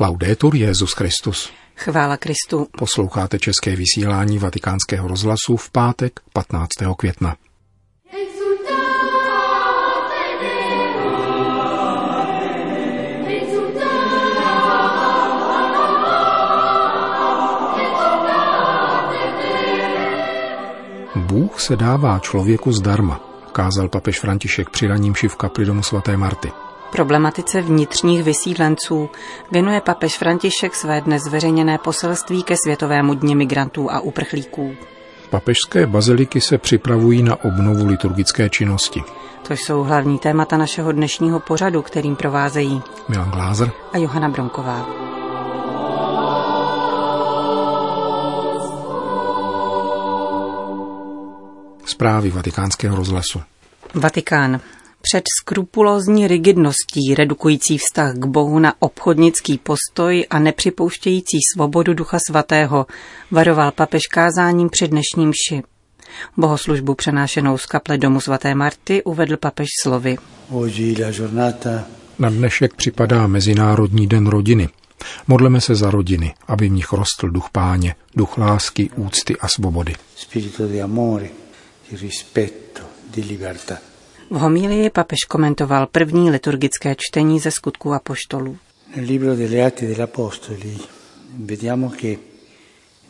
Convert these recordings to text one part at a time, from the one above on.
Laudetur Jezus Christus. Chvála Kristu. Posloucháte české vysílání Vatikánského rozhlasu v pátek 15. května. Bůh se dává člověku zdarma, kázal papež František při raním v kapli domu svaté Marty. Problematice vnitřních vysídlenců věnuje papež František své dnes zveřejněné poselství ke Světovému dni migrantů a uprchlíků. Papežské baziliky se připravují na obnovu liturgické činnosti. To jsou hlavní témata našeho dnešního pořadu, kterým provázejí Milan Glázer a Johana Bronková. Zprávy vatikánského rozhlasu. Vatikán. Před skrupulózní rigidností redukující vztah k Bohu na obchodnický postoj a nepřipouštějící svobodu Ducha Svatého varoval papež kázáním při dnešním ši. Bohoslužbu přenášenou z kaple domu svaté Marty uvedl papež slovy. Na dnešek připadá Mezinárodní den rodiny. Modleme se za rodiny, aby v nich rostl duch páně, duch lásky, úcty a svobody. Spirito di amore, di rispetto, di libertà. V homílii papež komentoval první liturgické čtení ze skutků apoštolů. Nel libro degli Atti degli Apostoli vediamo che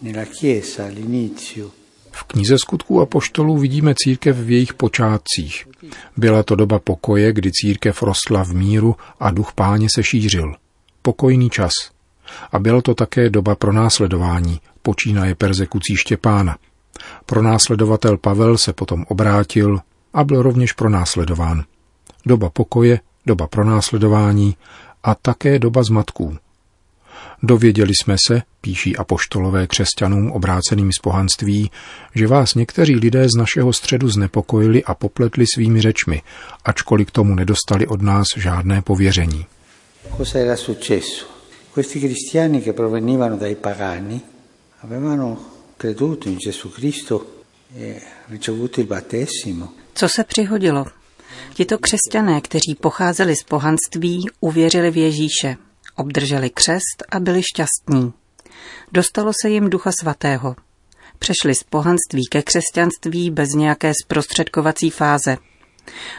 nella Chiesa all'inizio v knize skutků apoštolů vidíme církev v jejich počátcích. Byla to doba pokoje, kdy církev rostla v míru a duch páně se šířil. Pokojný čas. A byla to také doba pronásledování, počínaje persekucí Štěpána. Pronásledovatel Pavel se potom obrátil, a byl rovněž pronásledován. Doba pokoje, doba pronásledování a také doba zmatků. Dověděli jsme se, píší apoštolové křesťanům obráceným z pohanství, že vás někteří lidé z našeho středu znepokojili a popletli svými řečmi, ačkoliv k tomu nedostali od nás žádné pověření. Cosa era successo? Questi cristiani che provenivano dai pagani avevano creduto in Gesù Cristo e. Co se přihodilo? Tito křesťané, kteří pocházeli z pohanství, uvěřili v Ježíše, obdrželi křest a byli šťastní. Dostalo se jim ducha svatého. Přešli z pohanství ke křesťanství bez nějaké zprostředkovací fáze.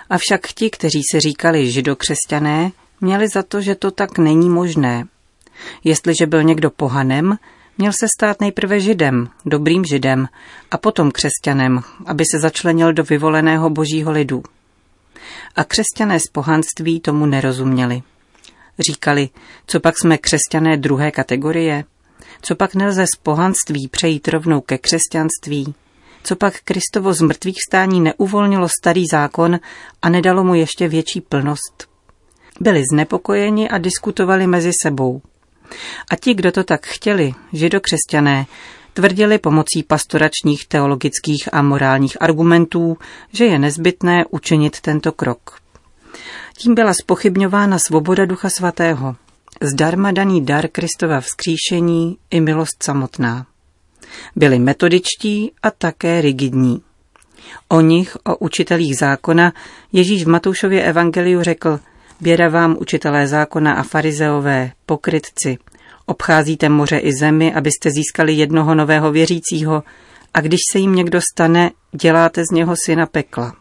Avšak ti, kteří se říkali židokřesťané, měli za to, že to tak není možné. Jestliže byl někdo pohanem, Měl se stát nejprve židem, dobrým židem, a potom křesťanem, aby se začlenil do vyvoleného božího lidu. A křesťané z pohanství tomu nerozuměli. Říkali, co pak jsme křesťané druhé kategorie? Co pak nelze z pohanství přejít rovnou ke křesťanství? Co pak Kristovo z mrtvých stání neuvolnilo starý zákon a nedalo mu ještě větší plnost? Byli znepokojeni a diskutovali mezi sebou. A ti, kdo to tak chtěli, židokřesťané, tvrdili pomocí pastoračních teologických a morálních argumentů, že je nezbytné učinit tento krok. Tím byla spochybňována svoboda Ducha Svatého, zdarma daný dar Kristova vzkříšení i milost samotná. Byli metodičtí a také rigidní. O nich, o učitelích zákona, Ježíš v Matoušově evangeliu řekl – Běda vám, učitelé zákona a farizeové, pokrytci. Obcházíte moře i zemi, abyste získali jednoho nového věřícího a když se jim někdo stane, děláte z něho syna pekla.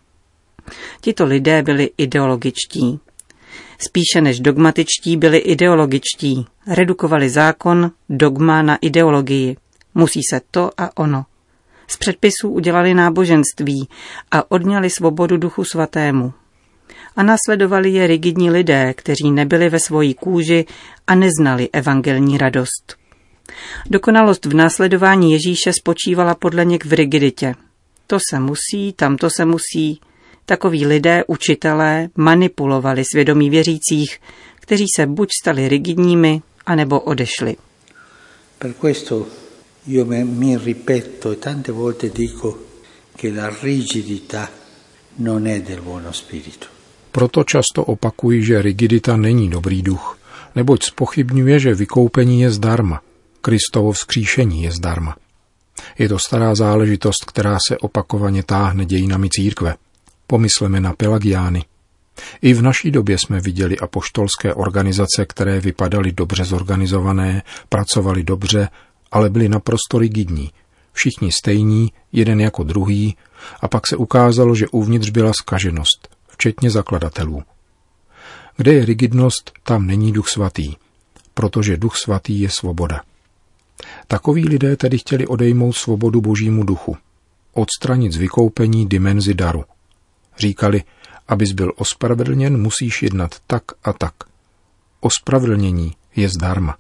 Tito lidé byli ideologičtí. Spíše než dogmatičtí byli ideologičtí. Redukovali zákon, dogma na ideologii. Musí se to a ono. Z předpisů udělali náboženství a odňali svobodu duchu svatému a následovali je rigidní lidé, kteří nebyli ve svojí kůži a neznali evangelní radost. Dokonalost v následování Ježíše spočívala podle něk v rigiditě. To se musí, tamto se musí. Takoví lidé, učitelé, manipulovali svědomí věřících, kteří se buď stali rigidními, anebo odešli. Per questo io mi ripeto e tante volte dico che la rigidità non è del buono spirito. Proto často opakuji, že rigidita není dobrý duch, neboť spochybňuje, že vykoupení je zdarma. Kristovo vzkříšení je zdarma. Je to stará záležitost, která se opakovaně táhne dějinami církve. Pomysleme na Pelagiány. I v naší době jsme viděli apoštolské organizace, které vypadaly dobře zorganizované, pracovali dobře, ale byly naprosto rigidní. Všichni stejní, jeden jako druhý, a pak se ukázalo, že uvnitř byla skaženost, včetně zakladatelů. Kde je rigidnost, tam není duch svatý, protože duch svatý je svoboda. Takoví lidé tedy chtěli odejmout svobodu božímu duchu, odstranit z vykoupení dimenzi daru. Říkali, abys byl ospravedlněn, musíš jednat tak a tak. Ospravedlnění je zdarma.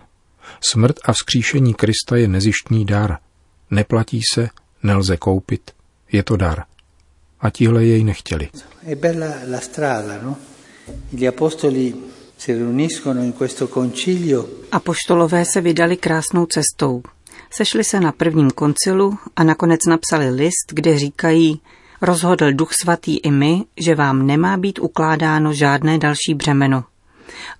Smrt a vzkříšení Krista je nezištní dar. Neplatí se, nelze koupit, je to dar. A tihle jej nechtěli. È bella la strada, no? Gli apostoli si riuniscono in questo concilio. Apoštolové se vydali krásnou cestou. Sešli se na prvním koncilu a nakonec napsali list, kde říkají, rozhodl Duch Svatý i my, že vám nemá být ukládáno žádné další břemeno.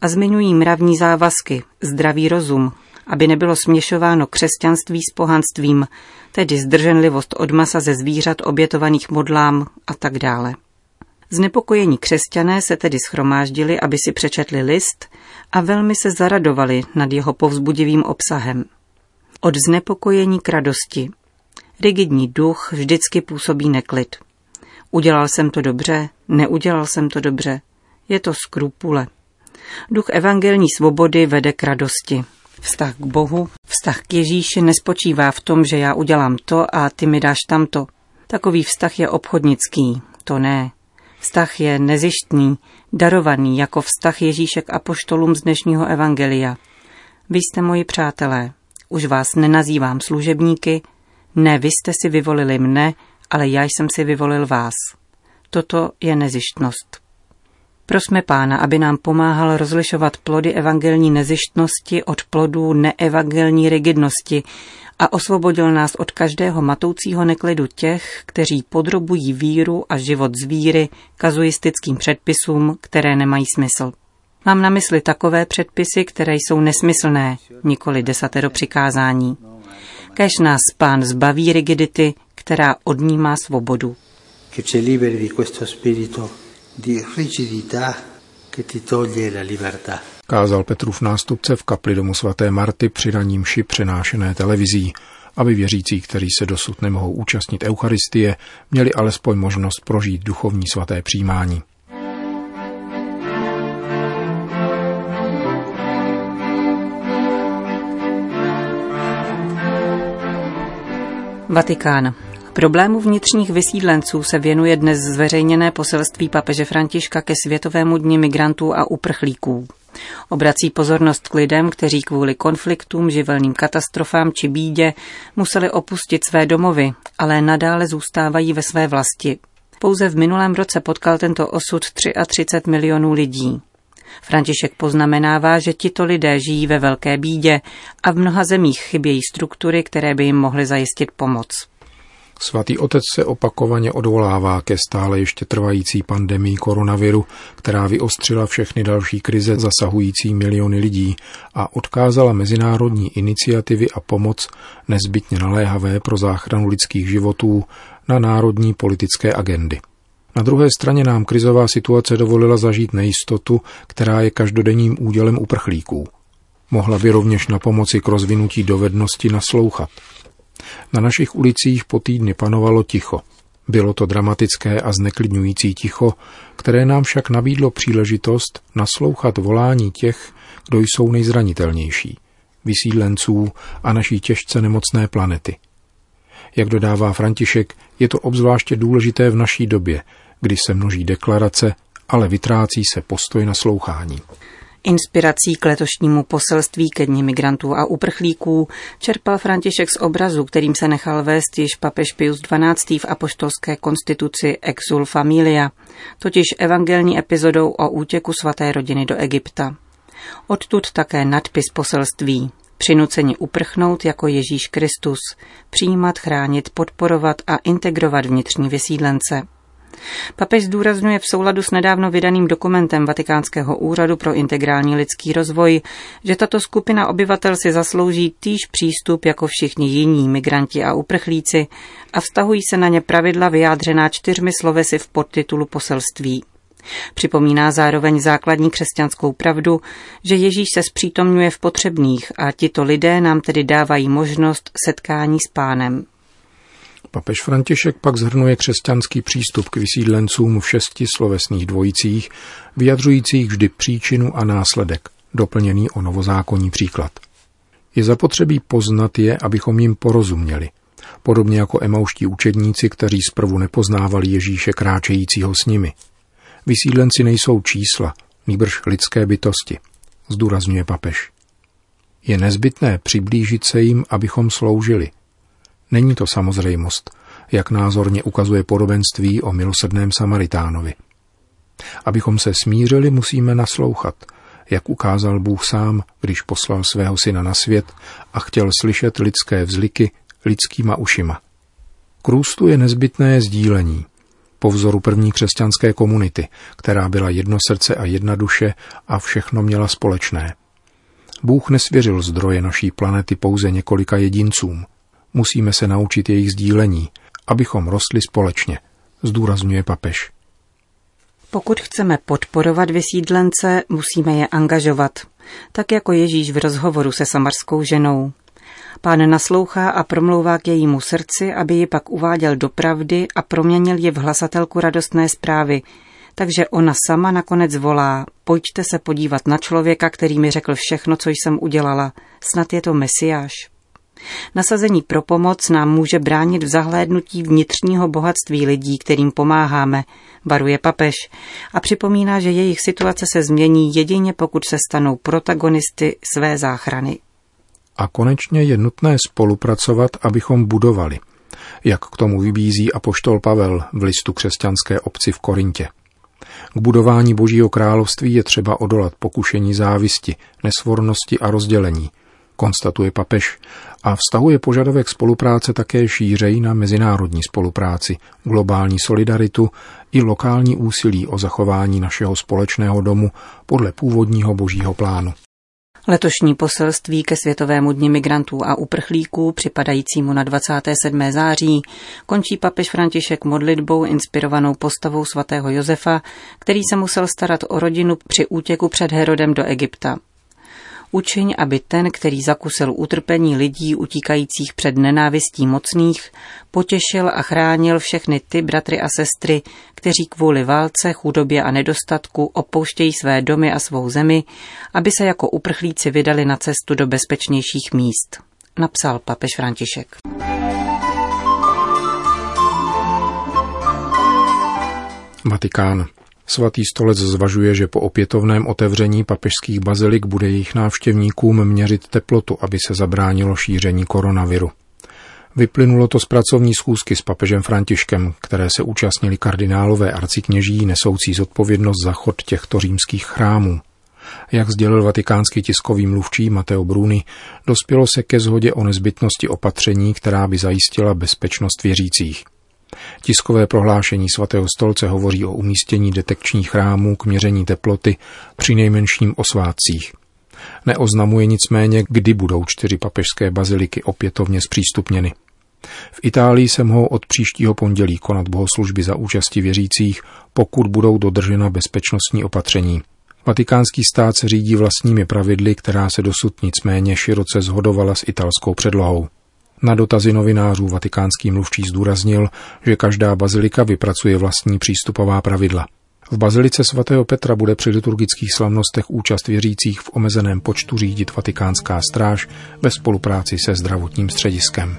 A zmiňují mravní závazky, zdravý rozum, aby nebylo směšováno křesťanství s pohanstvím, tedy zdrženlivost od masa ze zvířat obětovaných modlám a tak dále. Znepokojení křesťané se tedy schromáždili, aby si přečetli list a velmi se zaradovali nad jeho povzbudivým obsahem. Od znepokojení k radosti. Rigidní duch vždycky působí neklid. Udělal jsem to dobře, neudělal jsem to dobře. Je to skrupule. Duch evangelní svobody vede k radosti. Vztah k Bohu, vztah k Ježíši nespočívá v tom, že já udělám to a ty mi dáš tamto. Takový vztah je obchodnický, to ne. Vztah je nezištný, darovaný jako vztah Ježíše k apoštolům z dnešního evangelia. Vy jste moji přátelé. Už vás nenazývám služebníky, ne vy jste si vyvolili mne, ale já jsem si vyvolil vás. Toto je nezištnost. Prosme Pána, aby nám pomáhal rozlišovat plody evangelní nezištnosti od plodů neevangelní rigidnosti a osvobodil nás od každého matoucího neklidu těch, kteří podrobují víru a život z víry kazuistickým předpisům, které nemají smysl. Mám na mysli takové předpisy, které jsou nesmyslné, nikoli desatero přikázání. Kež nás pán zbaví rigidity, která odnímá svobodu. Che ci liberi di questo spirito di rigidità che ti toglie la libertà. Kázal Petrův nástupce v kapli domu svaté Marty při raním ši přenášené televizí, aby věřící, kteří se dosud nemohou účastnit Eucharistie, měli alespoň možnost prožít duchovní svaté přijímání. Vatikán. Problému vnitřních vysídlenců se věnuje dnes zveřejněné poselství papeže Františka ke Světovému dni migrantů a uprchlíků. Obrací pozornost k lidem, kteří kvůli konfliktům, živelným katastrofám či bídě museli opustit své domovy, ale nadále zůstávají ve své vlasti. Pouze v minulém roce potkal tento osud 33 milionů lidí. František poznamenává, že tito lidé žijí ve velké bídě a v mnoha zemích chybějí struktury, které by jim mohly zajistit pomoc. Svatý otec se opakovaně odvolává ke stále ještě trvající pandemii koronaviru, která vyostřila všechny další krize zasahující miliony lidí a odkázala mezinárodní iniciativy a pomoc nezbytně naléhavé pro záchranu lidských životů na národní politické agendy. Na druhé straně nám krizová situace dovolila zažít nejistotu, která je každodenním údělem uprchlíků. Mohla by rovněž na pomoci k rozvinutí dovednosti naslouchat. Na našich ulicích po týdny panovalo ticho. Bylo to dramatické a zneklidňující ticho, které nám však nabídlo příležitost naslouchat volání těch, kdo jsou nejzranitelnější, vysídlenců a naší těžce nemocné planety. Jak dodává František, je to obzvláště důležité v naší době, kdy se množí deklarace, ale vytrácí se postoj na slouchání. Inspirací k letošnímu poselství ke dni migrantů a uprchlíků čerpal František z obrazu, kterým se nechal vést již papež Pius XII. v apoštolské konstituci Exul Familia, totiž evangelní epizodou o útěku svaté rodiny do Egypta. Odtud také nadpis poselství. Přinuceni uprchnout jako Ježíš Kristus, přijímat, chránit, podporovat a integrovat vnitřní vysídlence – Papež zdůrazňuje v souladu s nedávno vydaným dokumentem Vatikánského úřadu pro integrální lidský rozvoj, že tato skupina obyvatel si zaslouží týž přístup jako všichni jiní migranti a uprchlíci a vztahují se na ně pravidla vyjádřená čtyřmi slovesy v podtitulu poselství. Připomíná zároveň základní křesťanskou pravdu, že Ježíš se zpřítomňuje v potřebných a tito lidé nám tedy dávají možnost setkání s pánem. Papež František pak zhrnuje křesťanský přístup k vysídlencům v šesti slovesných dvojicích, vyjadřujících vždy příčinu a následek, doplněný o novozákonní příklad. Je zapotřebí poznat je, abychom jim porozuměli. Podobně jako emauští učedníci, kteří zprvu nepoznávali Ježíše kráčejícího s nimi. Vysídlenci nejsou čísla, nýbrž lidské bytosti, zdůrazňuje papež. Je nezbytné přiblížit se jim, abychom sloužili. Není to samozřejmost, jak názorně ukazuje podobenství o milosrdném Samaritánovi. Abychom se smířili, musíme naslouchat – jak ukázal Bůh sám, když poslal svého syna na svět a chtěl slyšet lidské vzliky lidskýma ušima. K růstu je nezbytné sdílení. Po vzoru první křesťanské komunity, která byla jedno srdce a jedna duše a všechno měla společné. Bůh nesvěřil zdroje naší planety pouze několika jedincům. Musíme se naučit jejich sdílení, abychom rostli společně, zdůrazňuje papež. Pokud chceme podporovat vysídlence, musíme je angažovat, tak jako Ježíš v rozhovoru se samarskou ženou. Pán naslouchá a promlouvá k jejímu srdci, aby ji pak uváděl do pravdy a proměnil ji v hlasatelku radostné zprávy. Takže ona sama nakonec volá, pojďte se podívat na člověka, který mi řekl všechno, co jsem udělala. Snad je to Mesiáš. Nasazení pro pomoc nám může bránit v zahlédnutí vnitřního bohatství lidí, kterým pomáháme, varuje papež a připomíná, že jejich situace se změní jedině pokud se stanou protagonisty své záchrany. A konečně je nutné spolupracovat, abychom budovali, jak k tomu vybízí apoštol Pavel v listu křesťanské obci v Korintě. K budování Božího království je třeba odolat pokušení závisti, nesvornosti a rozdělení, konstatuje papež a vztahuje požadavek spolupráce také šířej na mezinárodní spolupráci, globální solidaritu i lokální úsilí o zachování našeho společného domu podle původního božího plánu. Letošní poselství ke Světovému dni migrantů a uprchlíků, připadajícímu na 27. září, končí papež František modlitbou inspirovanou postavou svatého Josefa, který se musel starat o rodinu při útěku před Herodem do Egypta. Učiň, aby ten, který zakusil utrpení lidí utíkajících před nenávistí mocných, potěšil a chránil všechny ty bratry a sestry, kteří kvůli válce, chudobě a nedostatku opouštějí své domy a svou zemi, aby se jako uprchlíci vydali na cestu do bezpečnějších míst. Napsal papež František. Vatikán. Svatý stolec zvažuje, že po opětovném otevření papežských bazilik bude jejich návštěvníkům měřit teplotu, aby se zabránilo šíření koronaviru. Vyplynulo to z pracovní schůzky s papežem Františkem, které se účastnili kardinálové arcikněží nesoucí zodpovědnost za chod těchto římských chrámů. Jak sdělil vatikánský tiskový mluvčí Mateo Bruni, dospělo se ke shodě o nezbytnosti opatření, která by zajistila bezpečnost věřících. Tiskové prohlášení svatého stolce hovoří o umístění detekčních chrámů k měření teploty při nejmenším o svátcích. Neoznamuje nicméně, kdy budou čtyři papežské baziliky opětovně zpřístupněny. V Itálii se mohou od příštího pondělí konat bohoslužby za účasti věřících, pokud budou dodržena bezpečnostní opatření. Vatikánský stát se řídí vlastními pravidly, která se dosud nicméně široce zhodovala s italskou předlohou. Na dotazy novinářů vatikánský mluvčí zdůraznil, že každá bazilika vypracuje vlastní přístupová pravidla. V bazilice svatého Petra bude při liturgických slavnostech účast věřících v omezeném počtu řídit vatikánská stráž ve spolupráci se zdravotním střediskem.